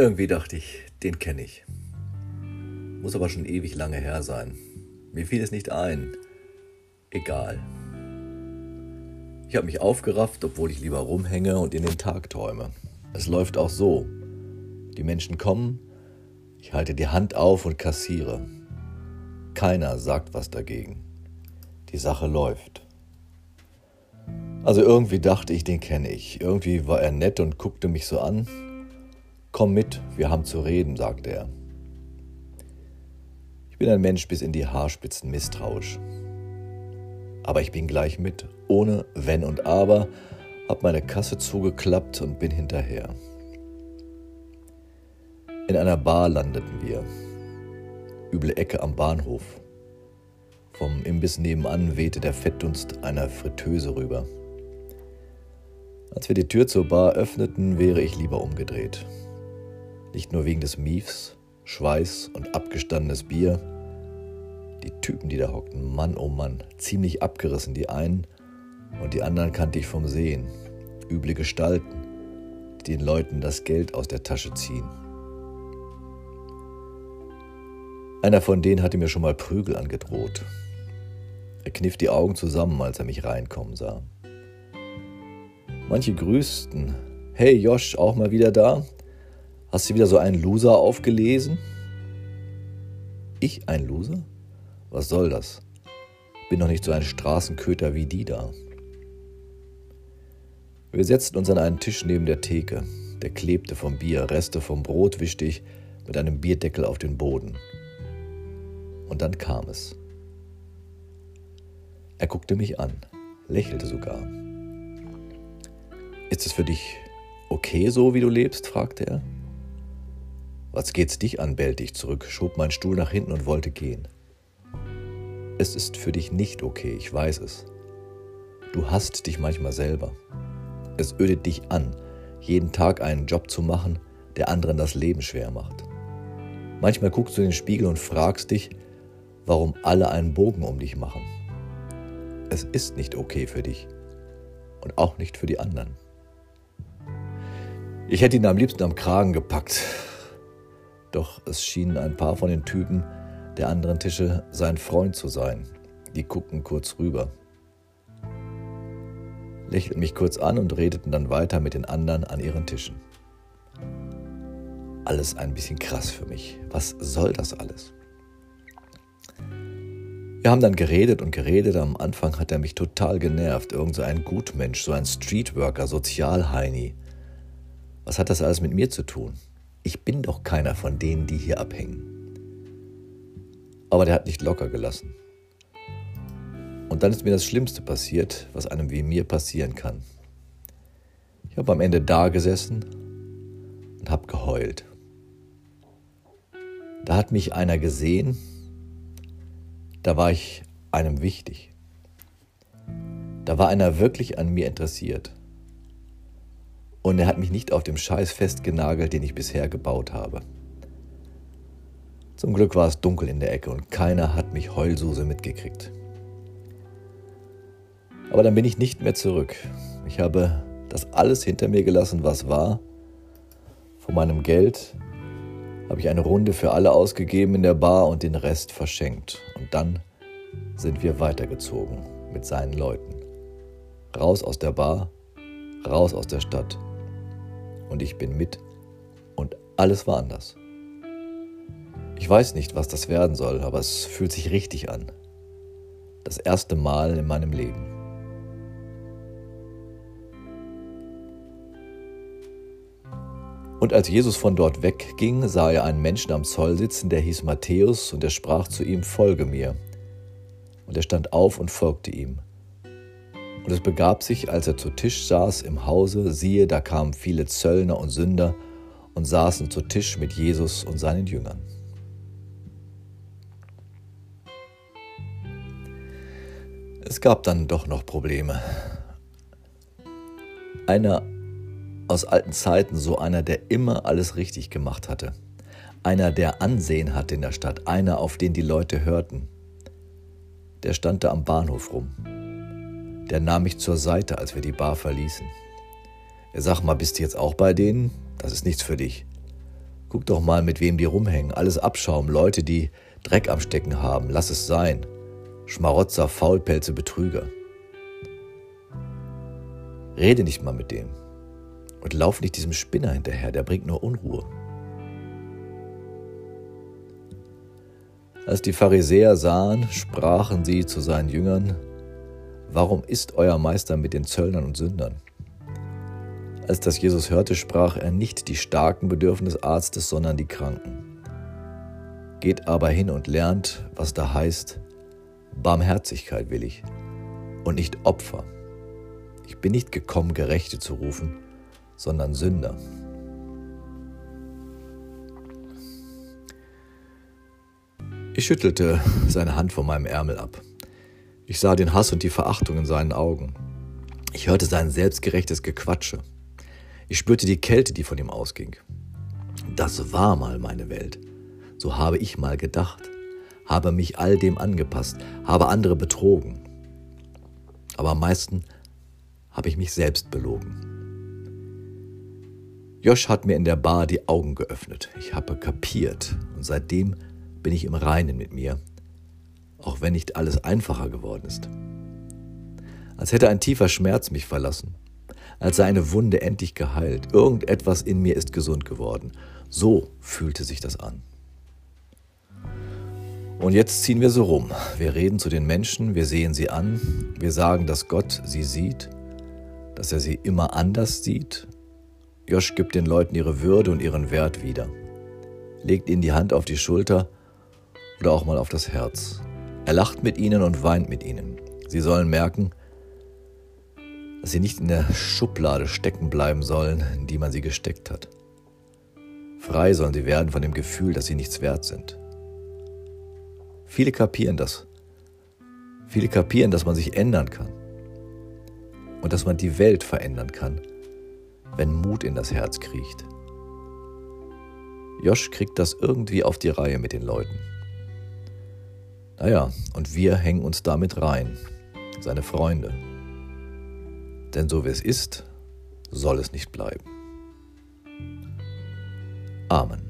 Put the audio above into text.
Irgendwie dachte ich, den kenne ich. Muss aber schon ewig lange her sein. Mir fiel es nicht ein. Egal. Ich habe mich aufgerafft, obwohl ich lieber rumhänge und in den Tag träume. Es läuft auch so. Die Menschen kommen, ich halte die Hand auf und kassiere. Keiner sagt was dagegen. Die Sache läuft. Also irgendwie dachte ich, den kenne ich. Irgendwie war er nett und guckte mich so an. Komm mit, wir haben zu reden, sagte er. Ich bin ein Mensch bis in die Haarspitzen misstrauisch. Aber ich bin gleich mit, ohne Wenn und Aber, hab meine Kasse zugeklappt und bin hinterher. In einer Bar landeten wir. Üble Ecke am Bahnhof. Vom Imbiss nebenan wehte der Fettdunst einer Fritteuse rüber. Als wir die Tür zur Bar öffneten, wäre ich lieber umgedreht. Nicht nur wegen des Miefs, Schweiß und abgestandenes Bier. Die Typen, die da hockten, Mann oh Mann, ziemlich abgerissen, die einen und die anderen kannte ich vom Sehen. Üble Gestalten, die den Leuten das Geld aus der Tasche ziehen. Einer von denen hatte mir schon mal Prügel angedroht. Er kniff die Augen zusammen, als er mich reinkommen sah. Manche grüßten. Hey Josh, auch mal wieder da? Hast du wieder so einen Loser aufgelesen? Ich ein Loser? Was soll das? Bin doch nicht so ein Straßenköter wie die da. Wir setzten uns an einen Tisch neben der Theke. Der klebte vom Bier, Reste vom Brot wischte ich mit einem Bierdeckel auf den Boden. Und dann kam es. Er guckte mich an, lächelte sogar. Ist es für dich okay so, wie du lebst? fragte er. Was geht's dich an? bellte ich zurück, schob meinen Stuhl nach hinten und wollte gehen. Es ist für dich nicht okay, ich weiß es. Du hasst dich manchmal selber. Es ödet dich an, jeden Tag einen Job zu machen, der anderen das Leben schwer macht. Manchmal guckst du in den Spiegel und fragst dich, warum alle einen Bogen um dich machen. Es ist nicht okay für dich und auch nicht für die anderen. Ich hätte ihn am liebsten am Kragen gepackt, doch es schienen ein paar von den Typen der anderen Tische sein Freund zu sein. Die guckten kurz rüber, lächelten mich kurz an und redeten dann weiter mit den anderen an ihren Tischen. Alles ein bisschen krass für mich. Was soll das alles? Wir haben dann geredet und geredet. Am Anfang hat er mich total genervt. Irgend so ein Gutmensch, so ein Streetworker, Sozialheini. Was hat das alles mit mir zu tun? Ich bin doch keiner von denen, die hier abhängen. Aber der hat nicht locker gelassen. Und dann ist mir das Schlimmste passiert, was einem wie mir passieren kann. Ich habe am Ende da gesessen und habe geheult. Da hat mich einer gesehen, da war ich einem wichtig. Da war einer wirklich an mir interessiert. Und er hat mich nicht auf dem Scheiß festgenagelt, den ich bisher gebaut habe. Zum Glück war es dunkel in der Ecke und keiner hat mich Heulsuse mitgekriegt. Aber dann bin ich nicht mehr zurück. Ich habe das alles hinter mir gelassen, was war. Von meinem Geld habe ich eine Runde für alle ausgegeben in der Bar und den Rest verschenkt. Und dann sind wir weitergezogen mit seinen Leuten. Raus aus der Bar, raus aus der Stadt und ich bin mit und alles war anders. Ich weiß nicht, was das werden soll, aber es fühlt sich richtig an. Das erste Mal in meinem Leben. Und als Jesus von dort wegging, sah er einen Menschen am Zoll sitzen, der hieß Matthäus, und er sprach zu ihm, Folge mir. Und er stand auf und folgte ihm. Und es begab sich, als er zu Tisch saß im Hause, siehe, da kamen viele Zöllner und Sünder und saßen zu Tisch mit Jesus und seinen Jüngern. Es gab dann doch noch Probleme. Einer aus alten Zeiten, so einer, der immer alles richtig gemacht hatte. Einer, der Ansehen hatte in der Stadt, einer, auf den die Leute hörten. Der stand da am Bahnhof rum der nahm mich zur Seite, als wir die Bar verließen. Er sagt mal, bist du jetzt auch bei denen? Das ist nichts für dich. Guck doch mal, mit wem die rumhängen. Alles Abschaum, Leute, die Dreck am Stecken haben. Lass es sein. Schmarotzer, Faulpelze, Betrüger. Rede nicht mal mit dem. Und lauf nicht diesem Spinner hinterher, der bringt nur Unruhe. Als die Pharisäer sahen, sprachen sie zu seinen Jüngern, Warum ist euer Meister mit den Zöllnern und Sündern? Als das Jesus hörte, sprach er nicht die Starken bedürfen des Arztes, sondern die Kranken. Geht aber hin und lernt, was da heißt, Barmherzigkeit will ich und nicht Opfer. Ich bin nicht gekommen, Gerechte zu rufen, sondern Sünder. Ich schüttelte seine Hand von meinem Ärmel ab. Ich sah den Hass und die Verachtung in seinen Augen. Ich hörte sein selbstgerechtes Gequatsche. Ich spürte die Kälte, die von ihm ausging. Das war mal meine Welt. So habe ich mal gedacht, habe mich all dem angepasst, habe andere betrogen. Aber am meisten habe ich mich selbst belogen. Josh hat mir in der Bar die Augen geöffnet. Ich habe kapiert und seitdem bin ich im Reinen mit mir auch wenn nicht alles einfacher geworden ist. Als hätte ein tiefer Schmerz mich verlassen, als sei eine Wunde endlich geheilt, irgendetwas in mir ist gesund geworden. So fühlte sich das an. Und jetzt ziehen wir so rum. Wir reden zu den Menschen, wir sehen sie an, wir sagen, dass Gott sie sieht, dass er sie immer anders sieht. Josch gibt den Leuten ihre Würde und ihren Wert wieder, legt ihnen die Hand auf die Schulter oder auch mal auf das Herz. Er lacht mit ihnen und weint mit ihnen. Sie sollen merken, dass sie nicht in der Schublade stecken bleiben sollen, in die man sie gesteckt hat. Frei sollen sie werden von dem Gefühl, dass sie nichts wert sind. Viele kapieren das. Viele kapieren, dass man sich ändern kann und dass man die Welt verändern kann, wenn Mut in das Herz kriecht. Josh kriegt das irgendwie auf die Reihe mit den Leuten. Naja, und wir hängen uns damit rein, seine Freunde. Denn so wie es ist, soll es nicht bleiben. Amen.